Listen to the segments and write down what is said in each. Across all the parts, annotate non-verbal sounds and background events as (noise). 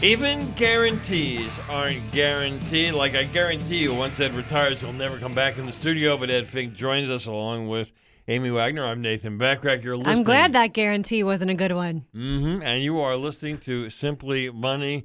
Even guarantees aren't guaranteed. Like I guarantee you, once Ed retires, he'll never come back in the studio. But Ed Fink joins us along with Amy Wagner. I'm Nathan Bachrach. You're listening. I'm glad that guarantee wasn't a good one. Mm-hmm. And you are listening to Simply Money.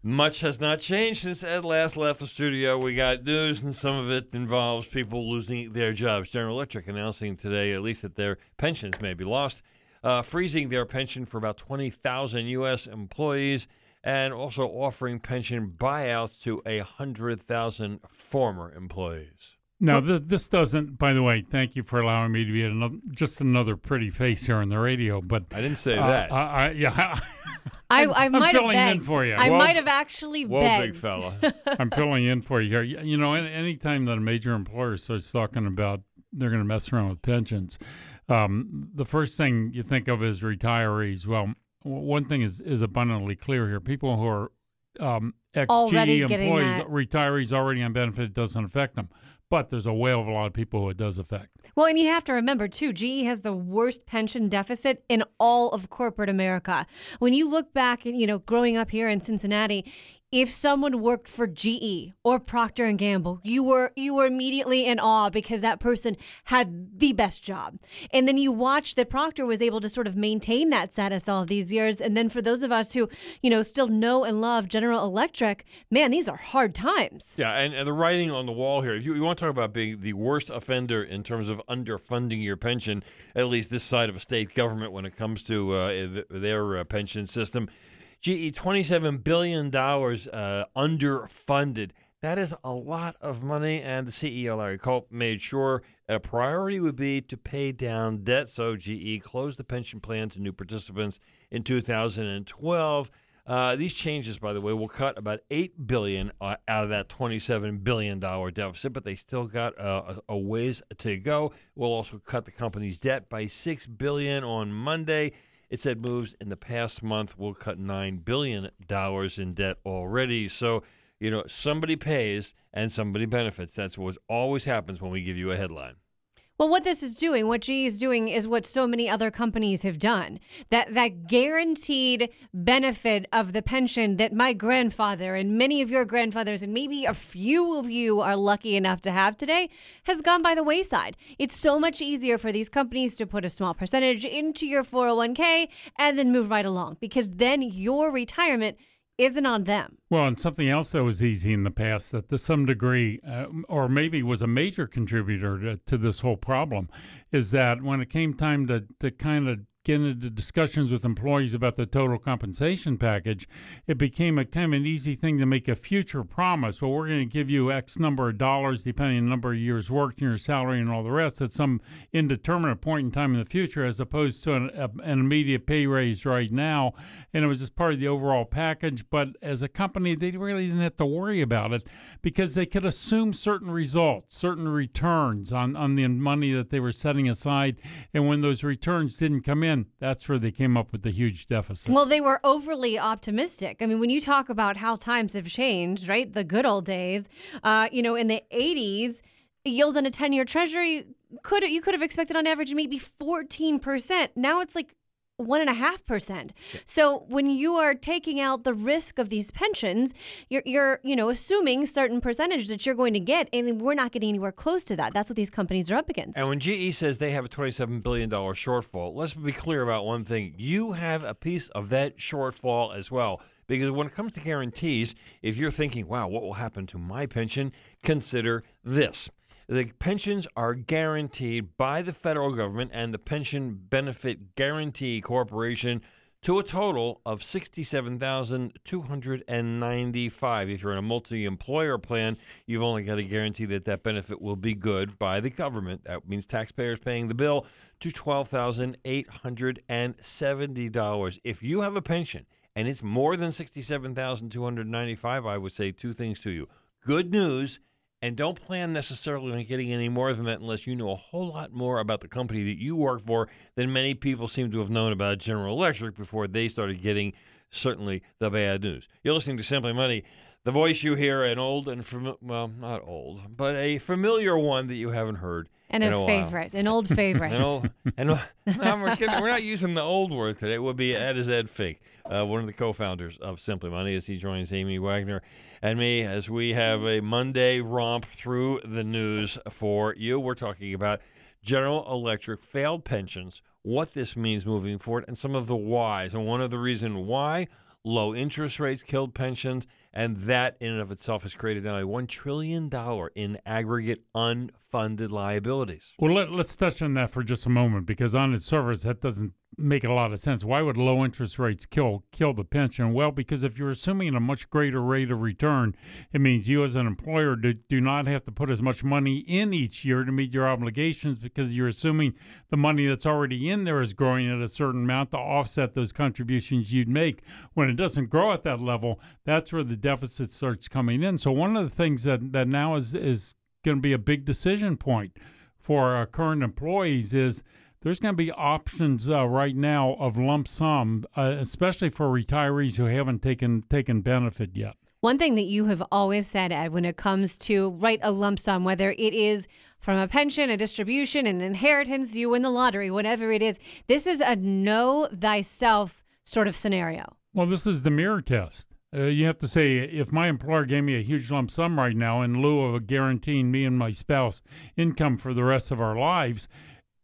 Much has not changed since Ed last left the studio. We got news, and some of it involves people losing their jobs. General Electric announcing today, at least, that their pensions may be lost, uh, freezing their pension for about 20,000 U.S. employees and also offering pension buyouts to a hundred thousand former employees. Now, th- this doesn't. By the way, thank you for allowing me to be another, just another pretty face here on the radio. But I didn't say uh, that. I, I, yeah, (laughs) I, I might have filling in for you. I Whoa. might have actually Whoa, begged. big fella. (laughs) I'm filling in for you here. You know, any anytime that a major employer starts talking about they're going to mess around with pensions, um, the first thing you think of is retirees. Well, w- one thing is is abundantly clear here: people who are um, Already GE employees, retirees already on benefit, it doesn't affect them. But there's a whale of a lot of people who it does affect. Well, and you have to remember too, GE has the worst pension deficit in all of corporate America. When you look back, you know, growing up here in Cincinnati, if someone worked for GE or Procter and Gamble, you were you were immediately in awe because that person had the best job. And then you watch that Procter was able to sort of maintain that status all these years. And then for those of us who, you know, still know and love General Electric, man, these are hard times. Yeah, and, and the writing on the wall here. If you, you want to talk about being the worst offender in terms of underfunding your pension, at least this side of a state government when it comes to uh, their uh, pension system, GE twenty-seven billion dollars uh, underfunded. That is a lot of money, and the CEO Larry Culp made sure a priority would be to pay down debt. So GE closed the pension plan to new participants in 2012. Uh, these changes, by the way, will cut about eight billion uh, out of that twenty-seven billion dollar deficit, but they still got uh, a, ways to go. Will also cut the company's debt by six billion on Monday. It said moves in the past month will cut nine billion dollars in debt already. So you know somebody pays and somebody benefits. That's what always happens when we give you a headline. Well, what this is doing, what GE is doing, is what so many other companies have done. That that guaranteed benefit of the pension that my grandfather and many of your grandfathers and maybe a few of you are lucky enough to have today has gone by the wayside. It's so much easier for these companies to put a small percentage into your 401k and then move right along because then your retirement isn't on them. Well, and something else that was easy in the past that to some degree, uh, or maybe was a major contributor to, to this whole problem, is that when it came time to, to kind of get into discussions with employees about the total compensation package, it became a kind of an easy thing to make a future promise. Well, we're going to give you X number of dollars depending on the number of years worked and your salary and all the rest at some indeterminate point in time in the future, as opposed to an, a, an immediate pay raise right now. And it was just part of the overall package. But as a company, they really didn't have to worry about it because they could assume certain results, certain returns on, on the money that they were setting aside. And when those returns didn't come in, that's where they came up with the huge deficit. Well, they were overly optimistic. I mean, when you talk about how times have changed, right? The good old days, uh, you know, in the 80s, yields on a 10 year treasury could you could have expected on average maybe 14%. Now it's like one and a half percent. So when you are taking out the risk of these pensions, you're you're you know assuming certain percentage that you're going to get, and we're not getting anywhere close to that. That's what these companies are up against. And when GE says they have a $27 billion shortfall, let's be clear about one thing. You have a piece of that shortfall as well. Because when it comes to guarantees, if you're thinking, wow, what will happen to my pension? Consider this. The pensions are guaranteed by the federal government and the Pension Benefit Guaranty Corporation to a total of 67,295. If you're in a multi-employer plan, you've only got to guarantee that that benefit will be good by the government. That means taxpayers paying the bill to $12,870. If you have a pension and it's more than 67,295, I would say two things to you. Good news and don't plan necessarily on getting any more than that unless you know a whole lot more about the company that you work for than many people seem to have known about General Electric before they started getting certainly the bad news. You're listening to Simply Money. The voice you hear, an old and fami- well, not old, but a familiar one that you haven't heard And in a, while. favorite, an old favorite. An old, and (laughs) no, we're, kidding. we're not using the old word today. It would be Ed is Ed Fink, uh, one of the co-founders of Simply Money, as he joins Amy Wagner and me as we have a Monday romp through the news for you. We're talking about General Electric failed pensions, what this means moving forward, and some of the whys. And one of the reasons why low interest rates killed pensions, and that in and of itself has created now a $1 trillion in aggregate unfunded liabilities. Well, let, let's touch on that for just a moment because on its surface, that doesn't make a lot of sense. Why would low interest rates kill kill the pension? Well, because if you're assuming a much greater rate of return, it means you as an employer do, do not have to put as much money in each year to meet your obligations because you're assuming the money that's already in there is growing at a certain amount to offset those contributions you'd make. When it doesn't grow at that level, that's where the deficit starts coming in. So one of the things that, that now is is going to be a big decision point for our current employees is there's going to be options uh, right now of lump sum, uh, especially for retirees who haven't taken taken benefit yet. One thing that you have always said, Ed, when it comes to write a lump sum, whether it is from a pension, a distribution, an inheritance, you win the lottery, whatever it is, this is a know thyself sort of scenario. Well, this is the mirror test. Uh, you have to say, if my employer gave me a huge lump sum right now in lieu of guaranteeing me and my spouse income for the rest of our lives,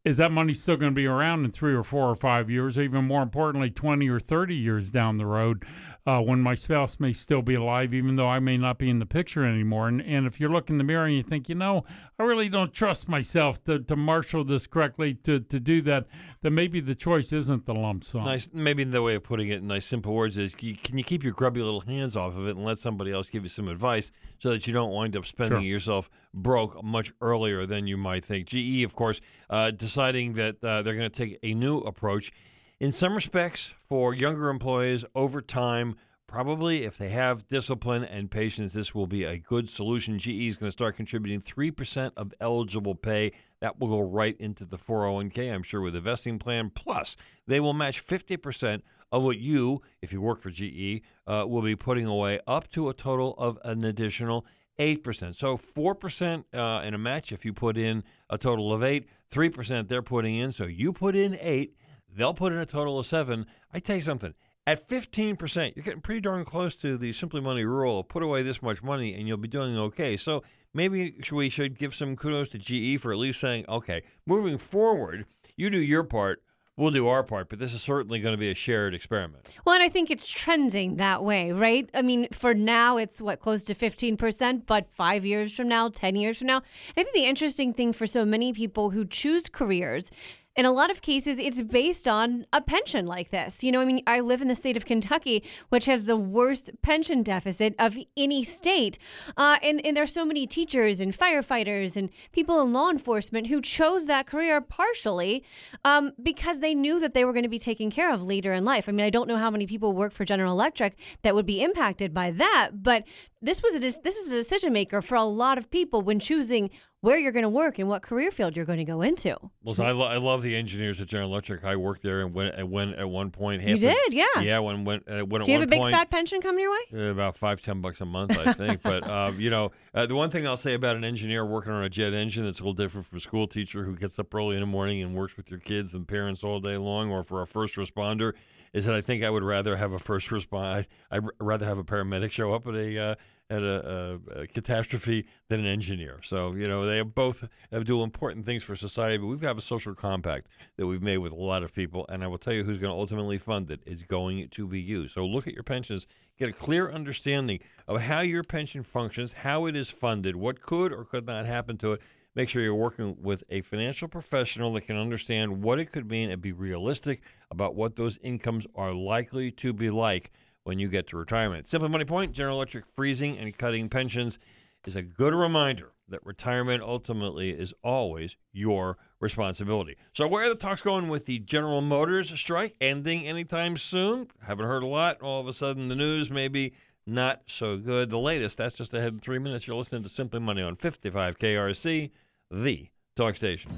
is that money still going to be around in three or four or five years, even more importantly, 20 or 30 years down the road uh, when my spouse may still be alive, even though I may not be in the picture anymore? And, and if you look in the mirror and you think, you know, I really don't trust myself to, to marshal this correctly, to, to do that, then maybe the choice isn't the lump sum. Nice, maybe the way of putting it in nice, simple words is: you- can you keep your grubby little hands off of it and let somebody else give you some advice so that you don't wind up spending Sure. yourself broke much earlier than you might think? GE, of course, uh, deciding that uh, they're going to take a new approach. In some respects, for younger employees, over time, probably if they have discipline and patience, this will be a good solution. GE is going to start contributing 3% of eligible pay. That will go right into the 401k, I'm sure, with a vesting plan. Plus, they will match 50% of what you, if you work for GE, uh, will be putting away up to a total of an additional 8%. So 4% uh, in a match if you put in a total of 8, 3% they're putting in. So you put in 8, they'll put in a total of 7. I tell you something. At 15%, you're getting pretty darn close to the Simply Money rule. Put away this much money and you'll be doing okay. So maybe we should give some kudos to GE for at least saying, okay, moving forward, you do your part, we'll do our part, but this is certainly going to be a shared experiment. Well, and I think it's trending that way, right? I mean, for now, it's what, close to 15%, but five years from now, 10 years from now. I think the interesting thing for so many people who choose careers, in a lot of cases, it's based on a pension like this. You know, I mean, I live in the state of Kentucky, which has the worst pension deficit of any state. Uh, and, and there's so many teachers and firefighters and people in law enforcement who chose that career partially um, because they knew that they were going to be taken care of later in life. I mean, I don't know how many people work for General Electric that would be impacted by that, but this was a this is a decision maker for a lot of people when choosing where you're going to work and what career field you're going to go into. Well, so I, lo- I love the engineers at General Electric. I worked there and went, went at one point. You did, yeah. Yeah, when when uh, when Do you have a big point, fat pension coming your way? uh, about five ten bucks a month, I think. (laughs) but uh, you know, uh, the one thing I'll say about an engineer working on a jet engine that's a little different from a school teacher who gets up early in the morning and works with your kids and parents all day long, or for a first responder, is that I think I would rather have a first respond. I'd rather have a paramedic show up at a uh, at a, a, a catastrophe than an engineer. So you know, they both do important things for society. But we've got a social compact that we've made with a lot of people, and I will tell you who's going to ultimately fund it. It's going to be you. So look at your pensions, get a clear understanding of how your pension functions, how it is funded, what could or could not happen to it. Make sure you're working with a financial professional that can understand what it could mean and be realistic about what those incomes are likely to be like when you get to retirement. Simple Money Point, General Electric freezing and cutting pensions is a good reminder that retirement ultimately is always your responsibility. So, where are the talks going with the General Motors strike ending anytime soon? Haven't heard a lot. All of a sudden, the news maybe not so good. The latest, that's just ahead in three minutes. You're listening to Simply Money on 55 KRC, the talk station.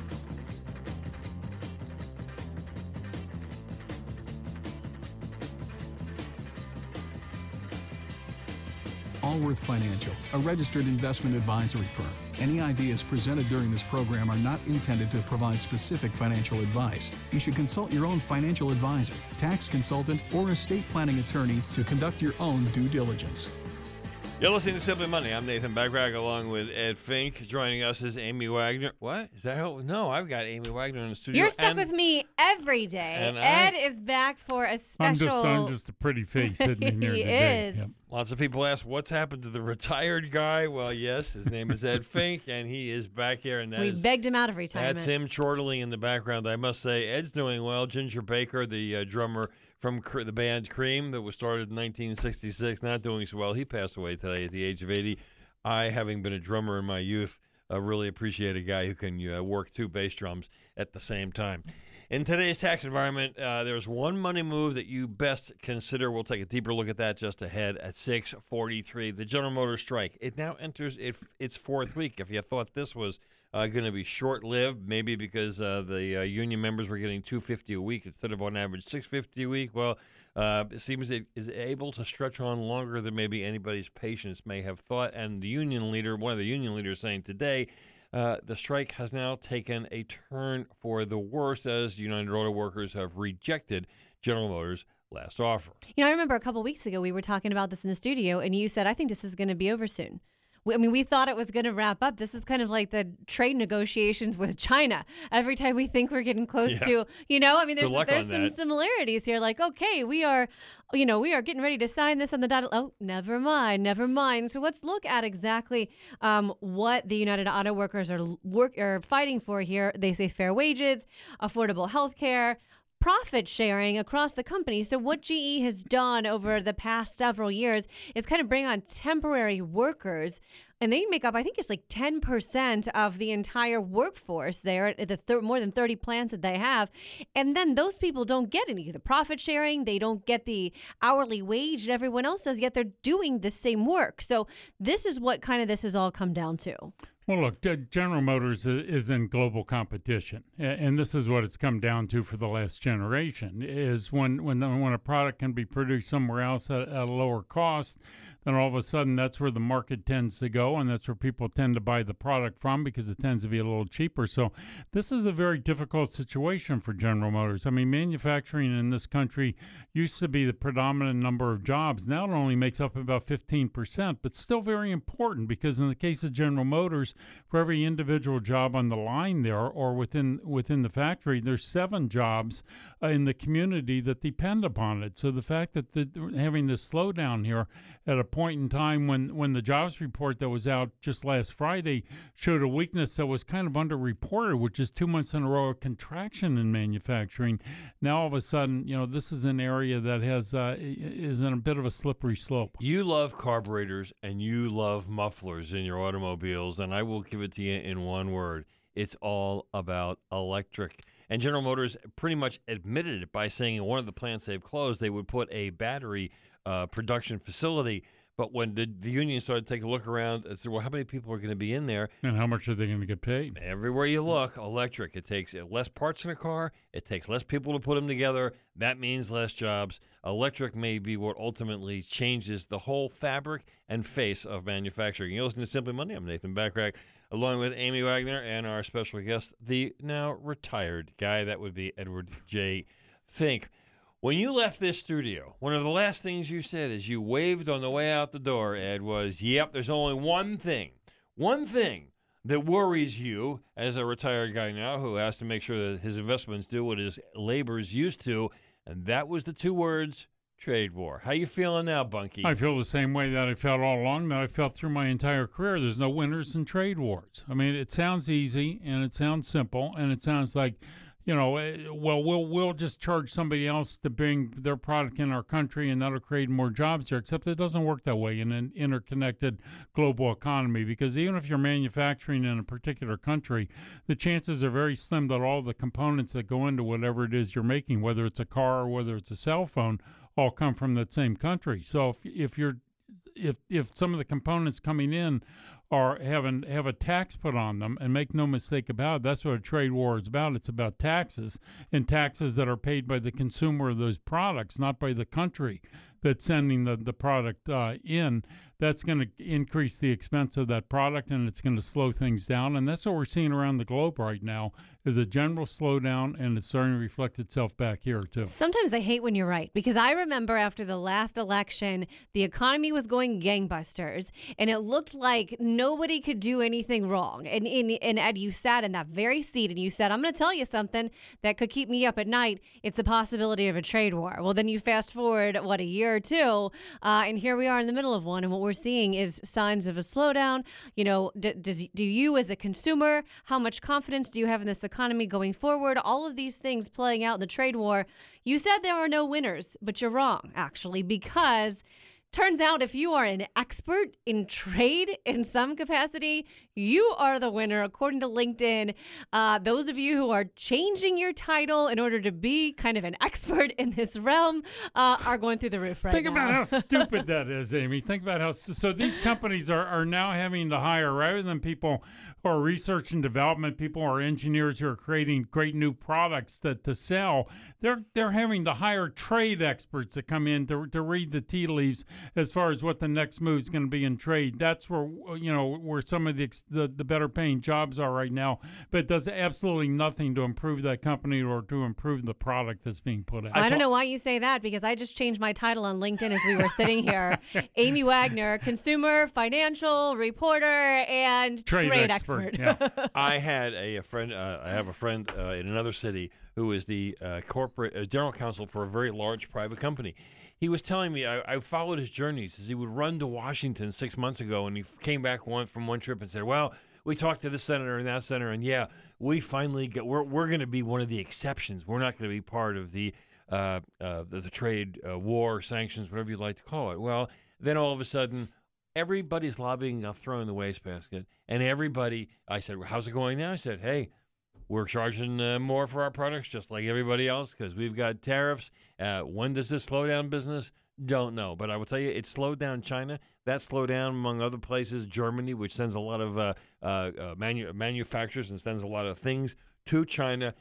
Allworth Financial, a registered investment advisory firm. Any ideas presented during this program are not intended to provide specific financial advice. You should consult your own financial advisor, tax consultant, or estate planning attorney to conduct your own due diligence. You're listening to Simply Money. I'm Nathan Bachrach along with Ed Fink. Joining us is Amy Wagner. What? Is that how? No, I've got Amy Wagner in the studio. You're stuck and- with me every day. Ed I- is back for a I'm special. just, I'm just a pretty face sitting in here (laughs) he today. is. Yep. Lots of people ask, what's happened to the retired guy? Well, yes, his name is Ed (laughs) Fink, and he is back here. And that We is- begged him out of retirement. That's him chortling in the background. I must say, Ed's doing well. Ginger Baker, the uh, drummer from the band Cream that was started in 1966, not doing so well. He passed away today at the age of 80. I, having been a drummer in my youth, uh, really appreciate a guy who can uh, work two bass drums at the same time. In today's tax environment, uh, there's one money move that you best consider. We'll take a deeper look at that just ahead at 6:43. The General Motors strike. It now enters it, its fourth week. If you thought this was uh, going to be short-lived, maybe because uh, the uh, union members were getting 250 a week instead of on average 650 a week. Well, uh, it seems it is able to stretch on longer than maybe anybody's patience may have thought. And the union leader, one of the union leaders, saying today. Uh, the strike has now taken a turn for the worse as United Auto Workers have rejected General Motors' last offer. You know, I remember a couple weeks ago we were talking about this in the studio, and you said, "I think this is going to be over soon." We, I mean, we thought it was going to wrap up. This is kind of like the trade negotiations with China. Every time we think we're getting close Yeah. to, you know, I mean, there's there's some that. similarities here. Like, okay, we are, you know, we are getting ready to sign this on the dotted. Oh, never mind, never mind. So let's look at exactly um, what the United Auto Workers are work are fighting for here. They say fair wages, affordable health care profit sharing across the company. So what GE has done over the past several years is kind of bring on temporary workers and they make up I think it's like 10% of the entire workforce there at the thir- more than 30 plants that they have. And then those people don't get any of the profit sharing, they don't get the hourly wage that everyone else does yet they're doing the same work. So this is what kind of this has all come down to. Well, look, General Motors is in global competition, and this is what it's come down to for the last generation: is when when when a product can be produced somewhere else at, at a lower cost, then all of a sudden that's where the market tends to go, and that's where people tend to buy the product from because it tends to be a little cheaper. So, this is a very difficult situation for General Motors. I mean, manufacturing in this country used to be the predominant number of jobs. Now it only makes up about 15%, but still very important because in the case of General Motors, for every individual job on the line there or within within the factory, there's seven jobs uh, in the community that depend upon it. So the fact that the, having this slowdown here at a point in time when when the jobs report that was out just last Friday showed a weakness that was kind of underreported, which is two months in a row of contraction in manufacturing. Now all of a sudden, you know, this is an area that has uh, is in a bit of a slippery slope. You love carburetors and you love mufflers in your automobiles, and I will give it to you in one word. It's all about electric. And General Motors pretty much admitted it by saying in one of the plants they've closed, they would put a battery uh, production facility. But when the, the union started to take a look around and said, well, how many people are going to be in there? And how much are they going to get paid? Everywhere you look, electric. It takes less parts in a car. It takes less people to put them together. That means less jobs. Electric may be what ultimately changes the whole fabric and face of manufacturing. You're listening to Simply Money. I'm Nathan Bachrach, along with Amy Wagner and our special guest, the now retired guy. That would be Edward J. Fink. When you left this studio, one of the last things you said as you waved on the way out the door, Ed, was, Yep, there's only one thing, one thing that worries you as a retired guy now who has to make sure that his investments do what his labor's used to. And that was the two words trade war. How you feeling now, Bunky? I feel the same way that I felt all along, that I felt through my entire career. There's no winners in trade wars. I mean, it sounds easy and it sounds simple and it sounds like, you know, eh, well, we'll we'll just charge somebody else to bring their product in our country and that'll create more jobs here. Except it doesn't work that way in an interconnected global economy because even if you're manufacturing in a particular country, the chances are very slim that all the components that go into whatever it is you're making, whether it's a car or whether it's a cell phone, all come from that same country. So if if you're if if some of the components coming in are having have a tax put on them, and make no mistake about it, that's what a trade war is about. It's about taxes and taxes that are paid by the consumer of those products, not by the country that's sending the the product uh, in. That's going to increase the expense of that product, and it's going to slow things down. And that's what we're seeing around the globe right now is a general slowdown, and it's starting to reflect itself back here too. Sometimes I hate when you're right because I remember after the last election, the economy was going gangbusters and it looked like nobody could do anything wrong. And, and, and Ed, you sat in that very seat and you said, I'm going to tell you something that could keep me up at night. It's the possibility of a trade war. Well, then you fast forward, what, a year or two, uh, and here we are in the middle of one. And what we're seeing is signs of a slowdown. You know, d- does, do you as a consumer, how much confidence do you have in this economy going forward? All of these things playing out in the trade war. You said there are no winners, but you're wrong, actually, because turns out if you are an expert in trade in some capacity, you are the winner, according to LinkedIn. Uh, those of you who are changing your title in order to be kind of an expert in this realm uh, are going through the roof right Think now. about how (laughs) stupid that is, Amy. Think about how so these companies are, are now having to hire rather than people who are research and development, people or engineers who are creating great new products that to sell. They're they're having to hire trade experts to come in to, to read the tea leaves as far as what the next move is going to be in trade. That's where you know where some of the, ex- the the better paying jobs are right now, but it does absolutely nothing to improve that company or to improve the product that's being put out. I don't know why you say that because I just changed my title on LinkedIn as we were sitting here. (laughs) Amy Wagner, consumer, financial reporter, and Trade trade, expert, expert. yeah. (laughs) I had a, a friend. Uh, I have a friend uh, in another city who is the uh, corporate uh, general counsel for a very large private company. He was telling me I, I followed his journeys as he would run to Washington six months ago, and he came back one from one trip and said, "Well, we talked to this senator and that senator, and yeah, we finally get. We're we're going to be one of the exceptions. We're not going to be part of the uh, uh, the, the trade uh, war, sanctions, whatever you'd like to call it." Well, then all of a sudden, everybody's lobbying up throwing the wastebasket and everybody i said well, how's it going now i said hey we're charging uh, more for our products just like everybody else because we've got tariffs. Uh, when does this slow down business? Don't know. But i will tell you it slowed down china. That slowed down among other places germany which sends a lot of uh, uh, uh, manu- manufacturers and sends a lot of things to china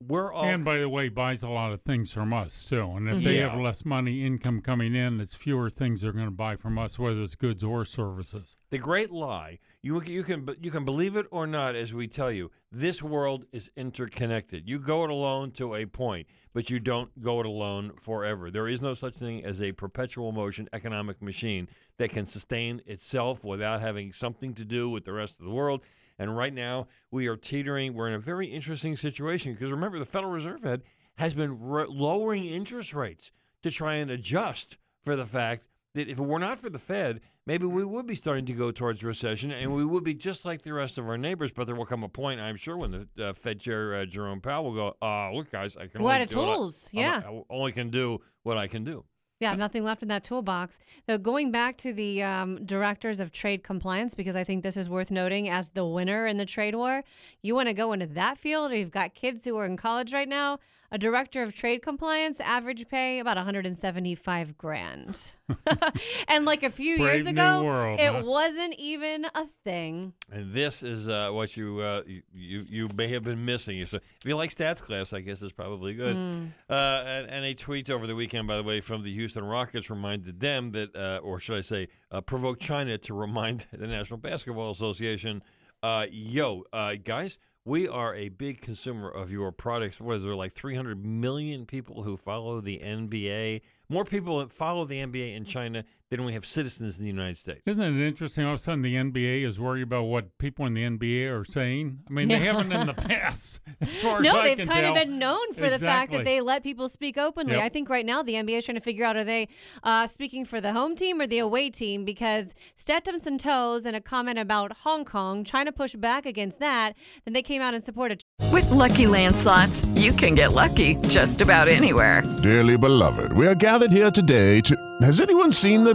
we're all And by the way, buys a lot of things from us too. And if they have less money income coming in, it's fewer things they're going to buy from us, whether it's goods or services. The great lie. You you can you can believe it or not, as we tell you, this world is interconnected. You go it alone to a point, but you don't go it alone forever. There is no such thing as a perpetual motion economic machine that can sustain itself without having something to do with the rest of the world. And right now, we are teetering. We're in a very interesting situation because remember, the Federal Reserve Head has been r- lowering interest rates to try and adjust for the fact that if it were not for the Fed, maybe we would be starting to go towards recession, and we would be just like the rest of our neighbors. But there will come a point, I'm sure, when the uh, Fed Chair uh, Jerome Powell will go, "Uh, look, guys, I can only do what I- tools, yeah. I only can do what I can do." Yeah, nothing left in that toolbox. Though going back to the um, directors of trade compliance, because I think this is worth noting as the winner in the trade war. You want to go into that field, or you've got kids who are in college right now. A director of trade compliance, average pay about 175 grand. (laughs) and like a few years Brave new ago, world, it huh? wasn't even a thing. And this is uh, what you, uh, you you you may have been missing. So if you like stats class, I guess it's probably good. Uh, and, and a tweet over the weekend, by the way, from the Houston Rockets reminded them that, uh, or should I say, uh, provoked China to remind (laughs) the National Basketball Association, uh, yo, uh, guys. We are a big consumer of your products. What is there, like 300 million people who follow the NBA? More people that follow the NBA in mm-hmm. China they don't have citizens in the United States. Isn't it interesting? All of a sudden, the NBA is worried about what people in the NBA are saying. I mean, they (laughs) haven't in the past. As far as No, they've kind tell. of been known for the fact that they let people speak openly. Yep. I think right now the NBA is trying to figure out are they uh, speaking for the home team or the away team because Stepped some toes in a comment about Hong Kong, trying to push back against that. Then they came out and supported With Lucky Land slots, you can get lucky just about anywhere. Dearly beloved, we are gathered here today to. Has anyone seen the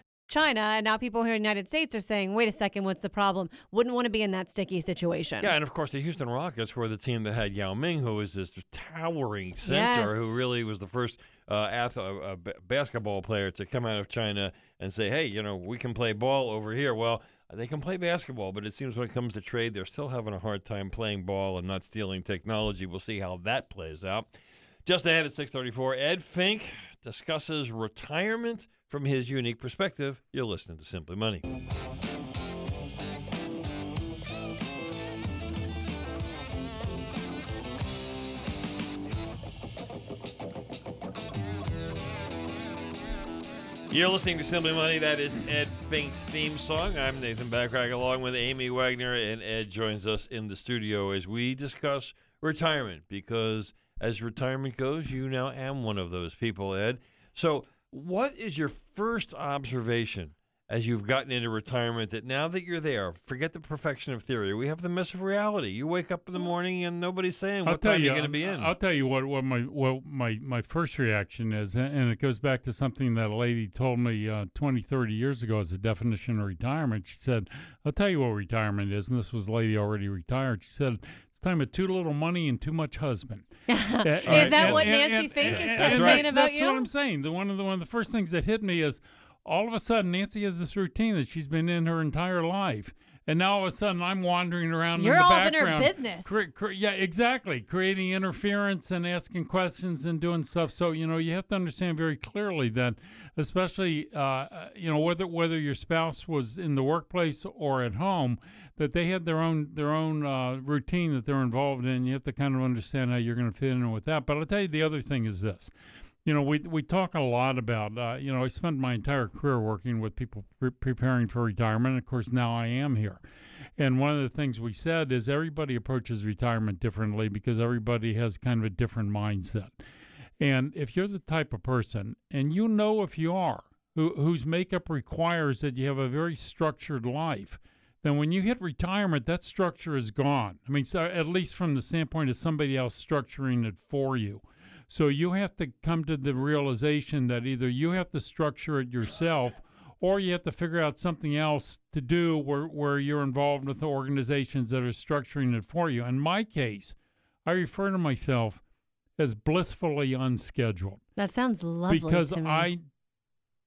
China, and now people here in the United States are saying, wait a second, what's the problem? Wouldn't want to be in that sticky situation. Yeah, and of course the Houston Rockets were the team that had Yao Ming, who was this towering center, who really was the first uh, ath- uh, uh, b- basketball player to come out of China and say, "Hey, you know, we can play ball over here." Well, they can play basketball, but it seems when it comes to trade, they're still having a hard time playing ball and not stealing technology. We'll see how that plays out. Just ahead at 6:34, Ed Fink discusses retirement from his unique perspective. You're listening to Simply Money. You're listening to Simply Money. That is Ed Fink's theme song. I'm Nathan Bachrach along with Amy Wagner, and Ed joins us in the studio as we discuss retirement because as retirement goes, you now am one of those people, Ed. So, what is your first observation as you've gotten into retirement that now that you're there, forget the perfection of theory, we have the mess of reality. You wake up in the morning and nobody's saying I'll what tell time you, you're going to be in. I'll tell you what, what my what my, my first reaction is, and it goes back to something that a lady told me uh, 20, 30 years ago as a definition of retirement. She said, I'll tell you what retirement is, and this was a lady already retired. She said, time of too little money and too much husband. (laughs) is Is that what Nancy Fink is That's saying right. about that's you? what I'm saying. The one of the one of the first things that hit me is all of a sudden Nancy has this routine that she's been in her entire life. And now all of a sudden I'm wandering around You're in the all in her business. Cre- cre- yeah, exactly. Creating interference and asking questions and doing stuff. So you know you have to understand very clearly that, especially uh, uh, you know whether whether your spouse was in the workplace or at home, that they had their own their own uh, routine that they're involved in. You have to kind of understand how you're going to fit in with that. But I'll tell you the other thing is this. You know, we we talk a lot about. Uh, you know, I spent my entire career working with people pre- preparing for retirement. Of course, now I am here, and one of the things we said is everybody approaches retirement differently because everybody has kind of a different mindset. And if you're the type of person, and you know if you are, who, whose makeup requires that you have a very structured life, then when you hit retirement, that structure is gone. I mean, so at least from the standpoint of somebody else structuring it for you. So you have to come to the realization that either you have to structure it yourself or you have to figure out something else to do where, where you're involved with the organizations that are structuring it for you. In my case, I refer to myself as blissfully unscheduled That sounds lovely because. I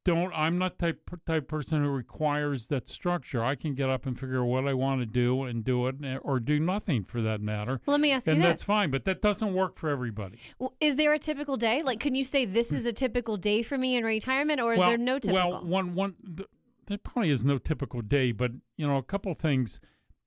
don't I'm not type type person who requires that structure. I can get up and figure out what I want to do and do it eh, or do nothing for that matter. Well, let me ask you and that's fine, but that doesn't work for everybody. Well, is there a typical day? Like, can you say this is a typical day for me in retirement, or is well, there no typical? Well, one one th- there probably is no typical day, but you know, a couple things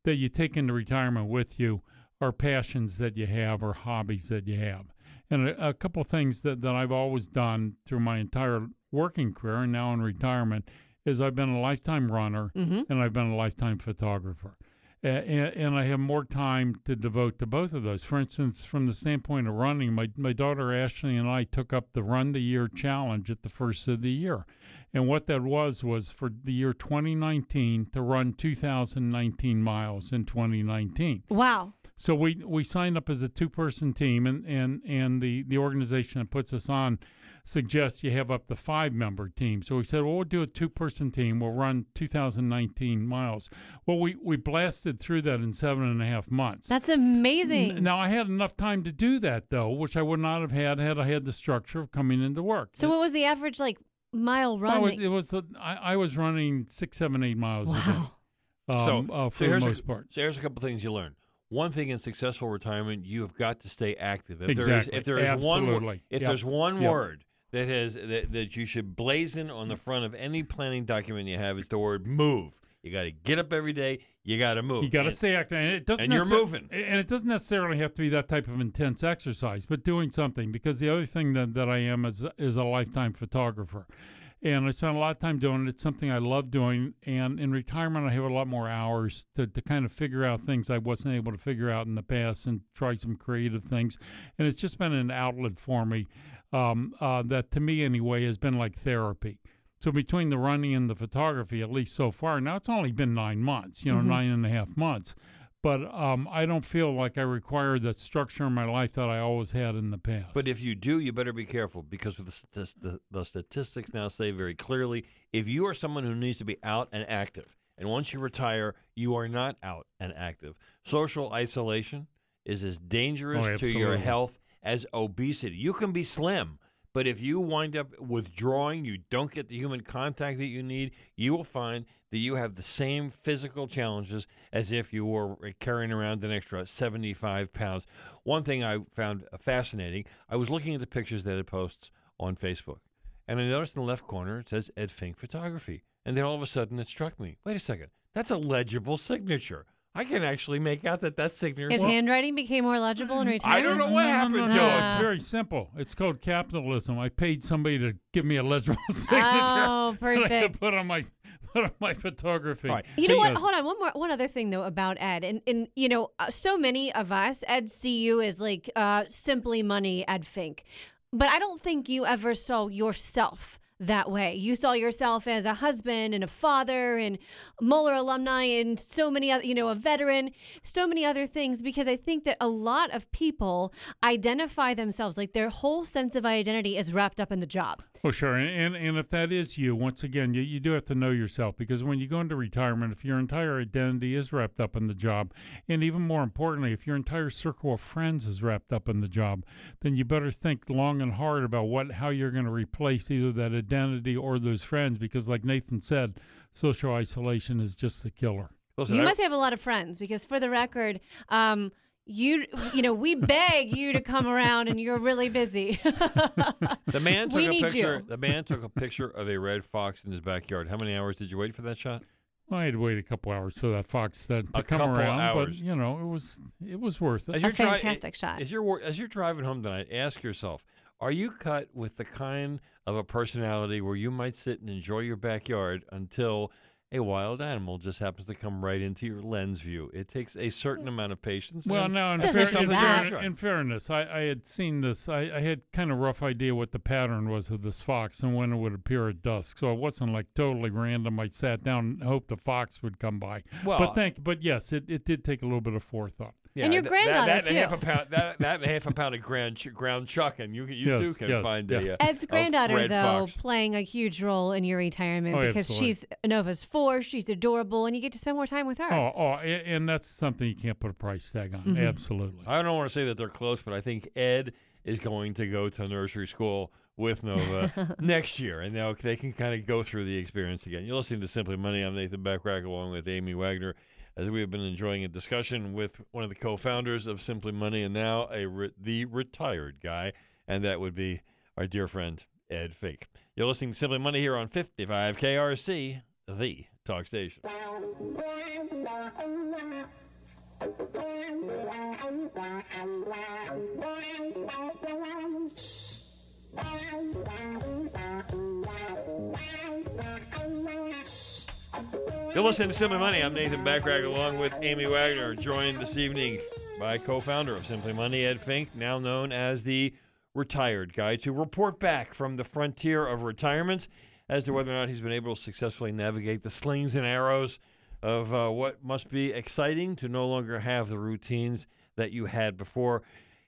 that you take into retirement with you are passions that you have or hobbies that you have. And a, a couple of things that, that I've always done through my entire working career and now in retirement is I've been a lifetime runner Mhm. and I've been a lifetime photographer. And, and I have more time to devote to both of those. For instance, from the standpoint of running, my, my daughter Ashley and I took up the Run the Year challenge at the first of the year. And what that was was for the year 2019 to run 2,019 miles in 2019. Wow. So we, we signed up as a two person team, and, and, and the, the organization that puts us on suggests you have up to five member team. So we said, well, we'll do a two person team. We'll run 2,019 miles. Well, we, we blasted through that in seven and a half months. That's amazing. N- Now, I had enough time to do that, though, which I would not have had had I had the structure of coming into work. so what was the average like mile run? I was, that- it was, a, I, I was running six, seven, eight miles a day. Um, so, uh, so for the most a, part. So here's a couple things you learn. One thing in successful retirement, you have got to stay active. If Exactly. There is, if there is one, Absolutely. if Yep. there's one Yep. word that has that, that you should blazon on the mm. front of any planning document you have, it's the word move. You got to get up every day. You got to move. You got to stay active, and it doesn't. and you're moving. and it doesn't necessarily have to be that type of intense exercise, but doing something. Because the other thing that, that I am is is a lifetime photographer, and I spend a lot of time doing it. It's something I love doing, and in retirement, I have a lot more hours to, to kind of figure out things I wasn't able to figure out in the past, and try some creative things. And it's just been an outlet for me um, uh, that, to me anyway, has been like therapy. So between the running and the photography, at least so far, now it's only been nine months, you know, Mhm. nine and a half months. But um, I don't feel like I require that structure in my life that I always had in the past. But if you do, you better be careful because the, the, the statistics now say very clearly if you are someone who needs to be out and active, and once you retire, you are not out and active, social isolation is as dangerous Oh, to your health as obesity. You can be slim. But if you wind up withdrawing, you don't get the human contact that you need, you will find that you have the same physical challenges as if you were carrying around an extra 75 pounds. One thing I found fascinating, I was looking at the pictures that it posts on Facebook, and I noticed in the left corner it says Ed Fink Photography. And then all of a sudden it struck me wait a second, that's a legible signature. I can actually make out that that signature His handwriting became more legible in retirement. I don't know what No, no, happened, no, Joe. no. It's very simple. It's called capitalism. I paid somebody to give me a legible (laughs) signature. Oh, (laughs) that I could perfect. put on my put on my photography. Right. You know what? Yes. Hold on. One more, one other thing though about Ed, and and you know, uh, so many of us, Ed see you as like uh, simply money, Ed Fink, but I don't think you ever saw yourself that way. You saw yourself as a husband and a father and Moeller alumni and so many other, you know, a veteran, so many other things. Because I think that a lot of people identify themselves like their whole sense of identity is wrapped up in the job. Well, sure, and, and and if that is you, once again, you, you do have to know yourself because when you go into retirement, if your entire identity is wrapped up in the job, and even more importantly, if your entire circle of friends is wrapped up in the job, then you better think long and hard about what how you're going to replace either that identity or those friends because, like Nathan said, social isolation is just a killer. you must have a lot of friends because, for the record, um, you you know we beg you to come around and you're really busy. (laughs) The man took We a need picture. you. The man took a picture of a red fox in his backyard. How many hours did you wait for that shot? Well, I had to wait a couple hours for that fox to, to A come around, hours. but you know it was it was worth it. As you're dri- fantastic shot. As you're as you're driving home tonight, ask yourself: Are you cut with the kind of a personality where you might sit and enjoy your backyard until a wild animal just happens to come right into your lens view? It takes a certain hmm. amount of patience. Well, no, in, fair, in, fair- in fairness, I, I had seen this. I, I had kind of rough idea what the pattern was of this fox and when it would appear at dusk. So it wasn't like totally random. I sat down and hoped the fox would come by. Well- but thank, but yes, it, it did take a little bit of forethought. And your th- granddaughter, that, that, and half a too. pound, that, that and half a pound of ground ch- ground chuck, and you you Yes, too can yes, find yeah. a, uh, Ed's granddaughter, red though, fox. playing a huge role in your retirement Oh, because absolutely. she's Nova's four, she's adorable, and you get to spend more time with her. Oh, oh, a- and that's something you can't put a price tag on. Mhm. Absolutely. I don't want to say that they're close, but I think Ed is going to go to nursery school with Nova (laughs) next year, and now they can kind of go through the experience again. You're listening to Simply Money. I'm Nathan Bachrach along with Amy Wagner, as we have been enjoying a discussion with one of the co-founders of Simply Money and now a re- the retired guy, and that would be our dear friend Ed Fink. You're listening to Simply Money here on 55 KRC, the talk station. (laughs) You're listening to Simply Money. I'm Nathan Bachrach along with Amy Wagner, joined this evening by co founder of Simply Money, Ed Fink, now known as the retired guy, to report back from the frontier of retirement as to whether or not he's been able to successfully navigate the slings and arrows of uh, what must be exciting to no longer have the routines that you had before.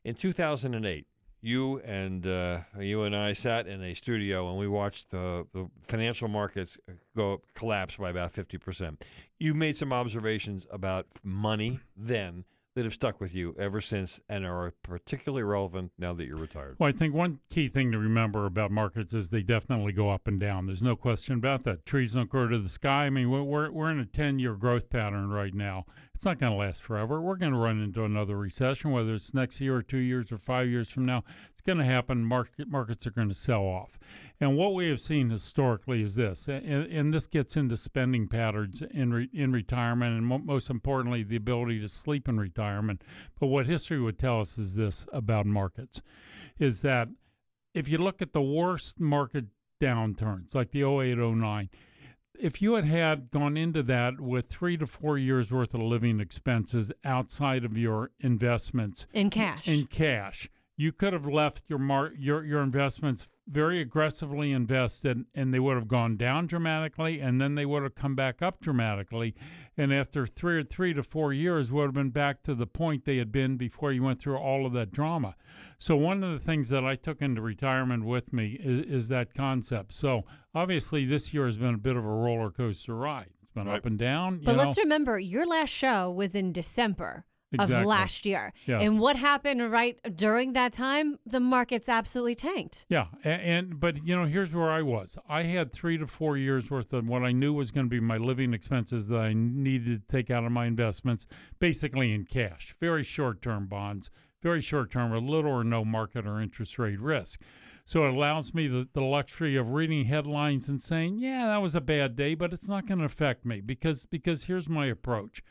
In 2008, you and uh, you and I sat in a studio and we watched the, the financial markets go collapse by about 50%. You made some observations about money then that have stuck with you ever since and are particularly relevant now that you're retired. Well, I think one key thing to remember about markets is they definitely go up and down. There's no question about that. Trees don't grow to the sky. I mean, we're we're in a 10-year growth pattern right now. It's not going to last forever. We're going to run into another recession, whether it's next year or two years or five years from now. It's going to happen. Market markets are going to sell off, and what we have seen historically is this, and, and this gets into spending patterns in re, in retirement, and mo- most importantly, the ability to sleep in retirement. But what history would tell us is this about markets, is that if you look at the worst market downturns, like the 08, 09, if you had had gone into that with three to four years worth of living expenses outside of your investments in cash, in cash, you could have left your mar- your your investments very aggressively invested, and they would have gone down dramatically, and then they would have come back up dramatically, and after three or three to four years, would have been back to the point they had been before you went through all of that drama. So one of the things that I took into retirement with me is, is that concept. So obviously, this year has been a bit of a roller coaster ride. It's been up and down. But you let's know. remember, your last show was in December. Of last year. Yes. And what happened right during that time? The markets absolutely tanked. Yeah, and, and but you know, here's where I was. I had three to four years worth of what I knew was going to be my living expenses that I needed to take out of my investments, basically in cash, very short-term bonds, very short-term, with little or no market or interest rate risk. So it allows me the, the luxury of reading headlines and saying, "Yeah, that was a bad day, but it's not going to affect me because because here's my approach."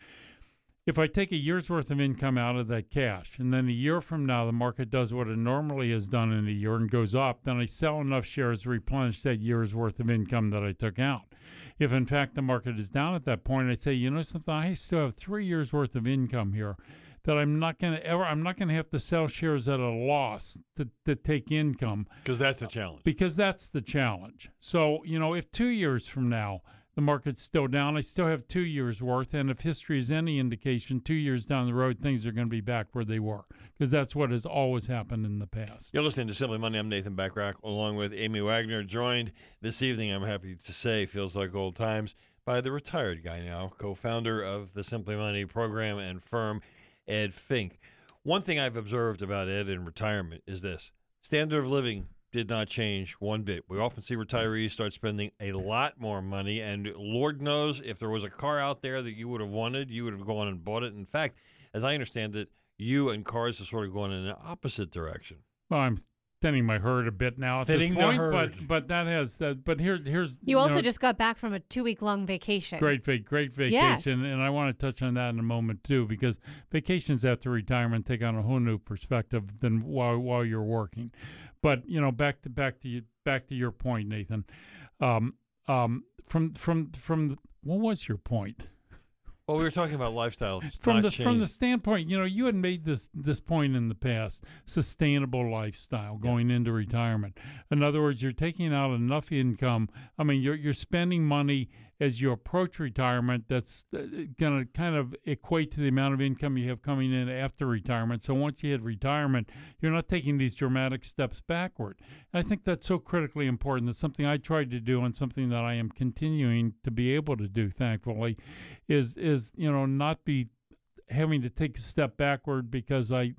If I take a year's worth of income out of that cash, and then a year from now the market does what it normally has done in a year and goes up, then I sell enough shares to replenish that year's worth of income that I took out. If in fact the market is down at that point, I say, you know something, I still have three years worth of income here that I'm not going to ever, I'm not going to have to sell shares at a loss to, to take income. Because that's the challenge. Because that's the challenge. So, you know, if two years from now, the market's still down. I still have two years worth, and if history is any indication, two years down the road, things are going to be back where they were because that's what has always happened in the past. You're listening to Simply Money. I'm Nathan Bachrach, along with Amy Wagner, joined this evening. I'm happy to say, feels like old times, by the retired guy now, co-founder of the Simply Money program and firm, Ed Fink. One thing I've observed about Ed in retirement is this: standard of living did not change one bit. We often see retirees start spending a lot more money, and Lord knows if there was a car out there that you would have wanted, you would have gone and bought it. In fact, as I understand it, you and cars have sort of gone in the opposite direction. Well, I'm thinning my herd a bit now at Thinning this the point, herd. but but that has that. But here here's You also know, just got back from a two week long vacation. Great, va- great Yes. vacation, and I want to touch on that in a moment too, because vacations after retirement take on a whole new perspective than while while you're working. But you know, back to back to you, back to your point, Nathan. Um, um, from from from what was your point? Well, we were talking about lifestyle. (laughs) from the from the standpoint, you know, you had made this this point in the past: sustainable lifestyle going into retirement. In other words, you're taking out enough income. I mean, you're you're spending money as you approach retirement. That's uh, going to kind of equate to the amount of income you have coming in after retirement. So once you hit retirement, you're not taking these dramatic steps backward. And I think that's so critically important. That's something I tried to do, and something that I am continuing to be able to do. Thankfully, is is you know not be having to take a step backward because I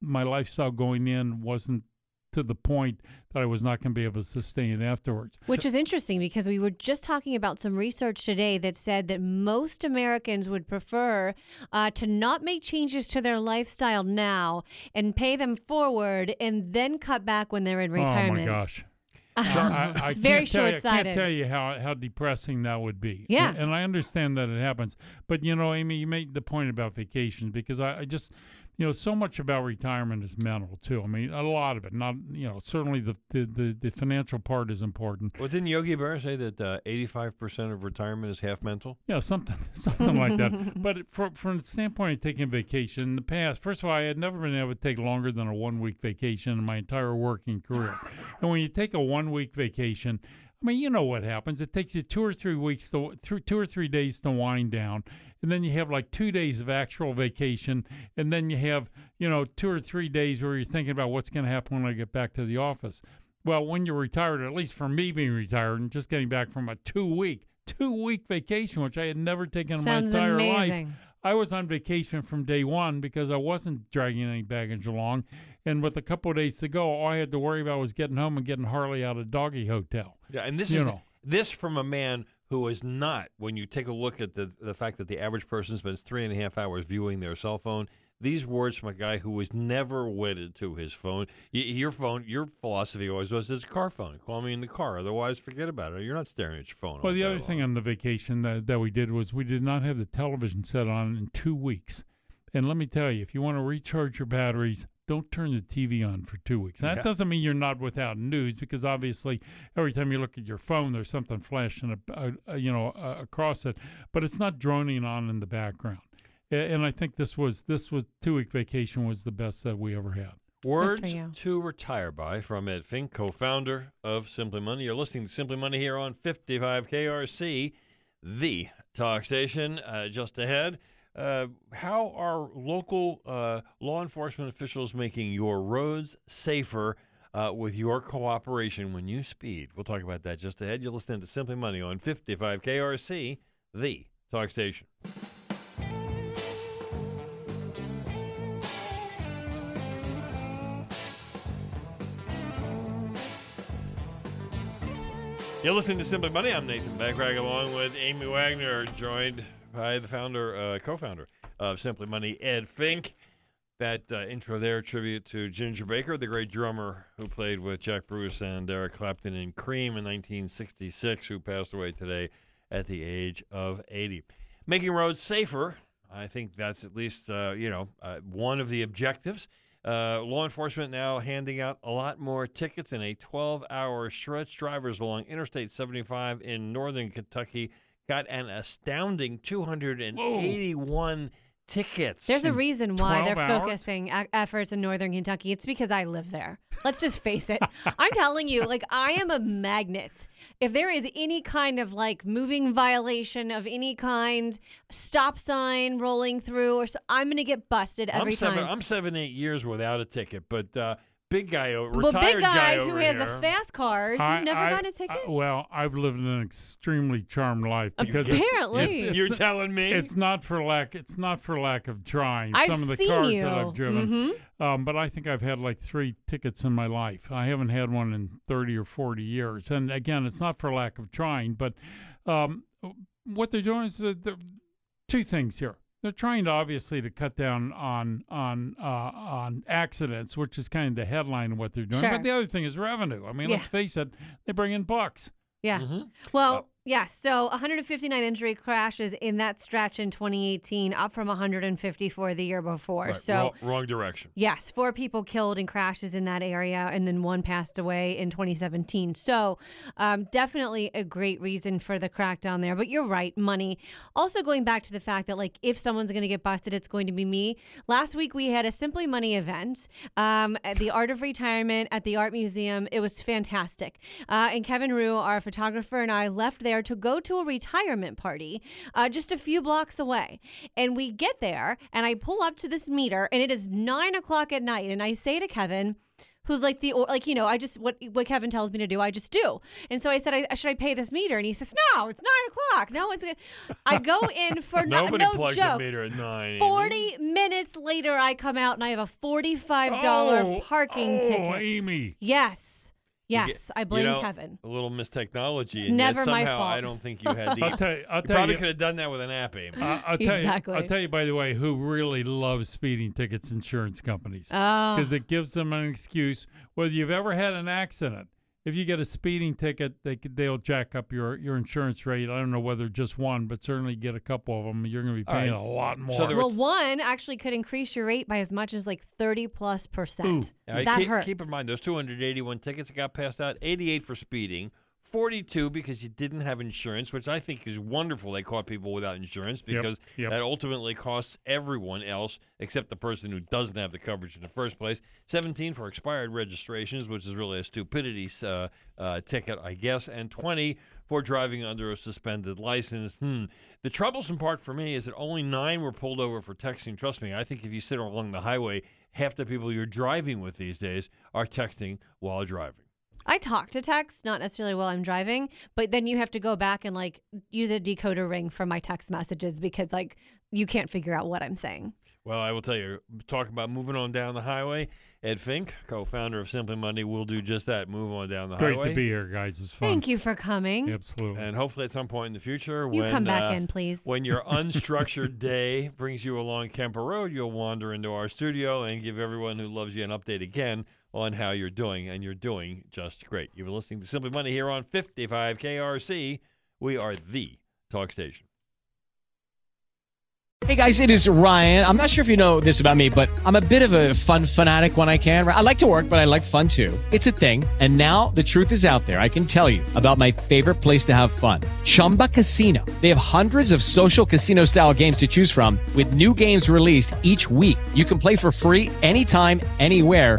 my lifestyle going in wasn't to the point that I was not going to be able to sustain it afterwards. Which is interesting because we were just talking about some research today that said that most Americans would prefer uh, to not make changes to their lifestyle now and pay them forward and then cut back when they're in retirement. Oh my gosh. (laughs) It's very can't tell I can't tell you how, how depressing that would be. Yeah. And, and I understand that it happens. But, you know, Amy, you made the point about vacations because I, I just, you know, so much about retirement is mental too. I mean, a lot of it. Not you know, certainly the the the, the financial part is important. Well, didn't Yogi Berra say that uh, eighty-five percent of retirement is half mental? Yeah, something (laughs) something like that. But from from the standpoint of taking vacation, in the past, first of all, I had never been able to take longer than a one week vacation in my entire working career. And when you take a one week vacation, I mean, you know what happens. It takes you two or three weeks to through two or three days to wind down, and then you have like two days of actual vacation, and then you have you know two or three days where you're thinking about what's going to happen when I get back to the office. Well, when you're retired, at least for me being retired and just getting back from a two week two week vacation, which I had never taken Sounds in my entire amazing. life. I was on vacation from day one because I wasn't dragging any baggage along. And with a couple of days to go, all I had to worry about was getting home and getting Harley out of doggy hotel. Yeah, and this You is know. this from a man who is not. When you take a look at the the fact that the average person spends three and a half hours viewing their cell phone. These words from a guy who was never wedded to his phone. Y- Your phone, your philosophy always was it's a car phone. Call me in the car, otherwise forget about it. You're not staring at your phone. Well, the other long. thing on the vacation that, that we did was we did not have the television set on in two weeks. And let me tell you, if you want to recharge your batteries, don't turn the TV on for two weeks. That Yeah. doesn't mean you're not without news, because obviously every time you look at your phone, there's something flashing, a, a, you know, uh, across it. But it's not droning on in the background. A- And I think this was this was two week vacation was the best that we ever had. Words to retire by from Ed Fink, co-founder of Simply Money. You're listening to Simply Money here on 55 KRC, the talk station. Uh, just ahead, uh, how are local uh, law enforcement officials making your roads safer uh, with your cooperation when you speed? We'll talk about that just ahead. You're listening to Simply Money on 55 KRC, the talk station. You're listening to Simply Money. I'm Nathan Bachrach along with Amy Wagner, joined by the founder, uh, co-founder of Simply Money, Ed Fink. That uh, intro there, tribute to Ginger Baker, the great drummer who played with Jack Bruce and Eric Clapton in Cream in 1966, who passed away today at the age of 80. Making roads safer, I think that's at least uh, you know uh, one of the objectives. Uh, law enforcement now handing out a lot more tickets in a 12-hour stretch. Drivers along Interstate 75 in northern Kentucky got an astounding 281 tickets. There's a reason why they're hours? focusing e- efforts in northern Kentucky. It's because I live there. Let's just face it. (laughs) I'm telling you, like I am a magnet. If there is any kind of like moving violation of any kind, stop sign rolling through, or so, I'm gonna get busted every I'm seven, time. I'm seven, eight years without a ticket, but uh, big guy, o- but retired big guy who over has here, the fast cars, I- you've never I- gotten a ticket. I- well, I've lived an extremely charmed life because Apparently. it's, it's, (laughs) You're telling me it's not for lack. It's not for lack of trying. I've Some of the seen cars you. that I've driven, Mhm. um, but I think I've had like three tickets in my life. I haven't had one in thirty or forty years. And again, it's not for lack of trying, but um, what they're doing is that they're- two things here. They're trying to obviously to cut down on on uh, on accidents, which is kind of the headline of what they're doing. Sure. But the other thing is revenue. I mean, let's face it, they bring in bucks. Yeah. Mm-hmm. Well, yeah. So 159 injury crashes in that stretch in 2018, up from 154 the year before. Right, so. wrong, wrong direction. Yes, four people killed in crashes in that area, and then one passed away in 2017. So, um, definitely a great reason for the crackdown there. But you're right, money. Also, going back to the fact that, like, if someone's going to get busted, it's going to be me. Last week, we had a Simply Money event um, at the Art of Retirement at the Art Museum. It was fantastic. Uh, and Kevin Rue, our photographer, and I left there to go to a retirement party uh, just a few blocks away. And we get there, and I pull up to this meter, and it is nine o'clock at night. And I say to Kevin, who's like the like you know I just what what Kevin tells me to do I just do and so I said I, should I pay this meter and he says no it's nine o'clock no it's I go in for (laughs) no, Nobody no plugs joke a meter at nine. Amy. 40 minutes later I come out and I have a $45 Oh, parking oh, ticket Amy. yes yes I you blame know, Kevin A little miss technology. It's and yet never my fault. I don't think you had (laughs) the. I'll tell you. I'll you tell probably you. could have done that with an app, Amy. I- I'll tell Exactly. you. I'll tell you. By the way, who really loves speeding tickets? Insurance companies, Oh. because it gives them an excuse. Whether you've ever had an accident, if you get a speeding ticket, they they'll jack up your, your insurance rate. I don't know whether just one, but certainly get a couple of them. You're going to be paying right. a lot more. So there Well, one actually could increase your rate by as much as like 30 plus percent. All right, That keep, hurts. keep in mind, those 281 tickets that got passed out, 88 for speeding, 42 because you didn't have insurance, which I think is wonderful. They caught people without insurance Yep, because yep. that ultimately costs everyone else except the person who doesn't have the coverage in the first place. 17 for expired registrations, which is really a stupidity uh, uh, ticket, I guess, and 20 for driving under a suspended license. Hmm. The troublesome part for me is that only nine were pulled over for texting. Trust me, I think if you sit along the highway, half the people you're driving with these days are texting while driving. I talk to text, not necessarily while I'm driving, but then you have to go back and like use a decoder ring for my text messages because like you can't figure out what I'm saying. Well, I will tell you, talk about moving on down the highway. Ed Fink, co-founder of Simply Money, will do just that. Move on down the Great highway. Great to be here, guys. It's fun. Thank you for coming. Absolutely. And hopefully, at some point in the future, You when come back uh, in, please. when your (laughs) unstructured day brings you along Kemper Road, you'll wander into our studio and give everyone who loves you an update again on how you're doing, and you're doing just great. You've been listening to Simply Money here on 55 KRC. We are the talk station. Hey guys, it is Ryan. I'm not sure if you know this about me, but I'm a bit of a fun fanatic when I can. I like to work, but I like fun too. It's a thing. And now the truth is out there. I can tell you about my favorite place to have fun Chumba Casino. They have hundreds of social casino style games to choose from, with new games released each week. You can play for free anytime, anywhere.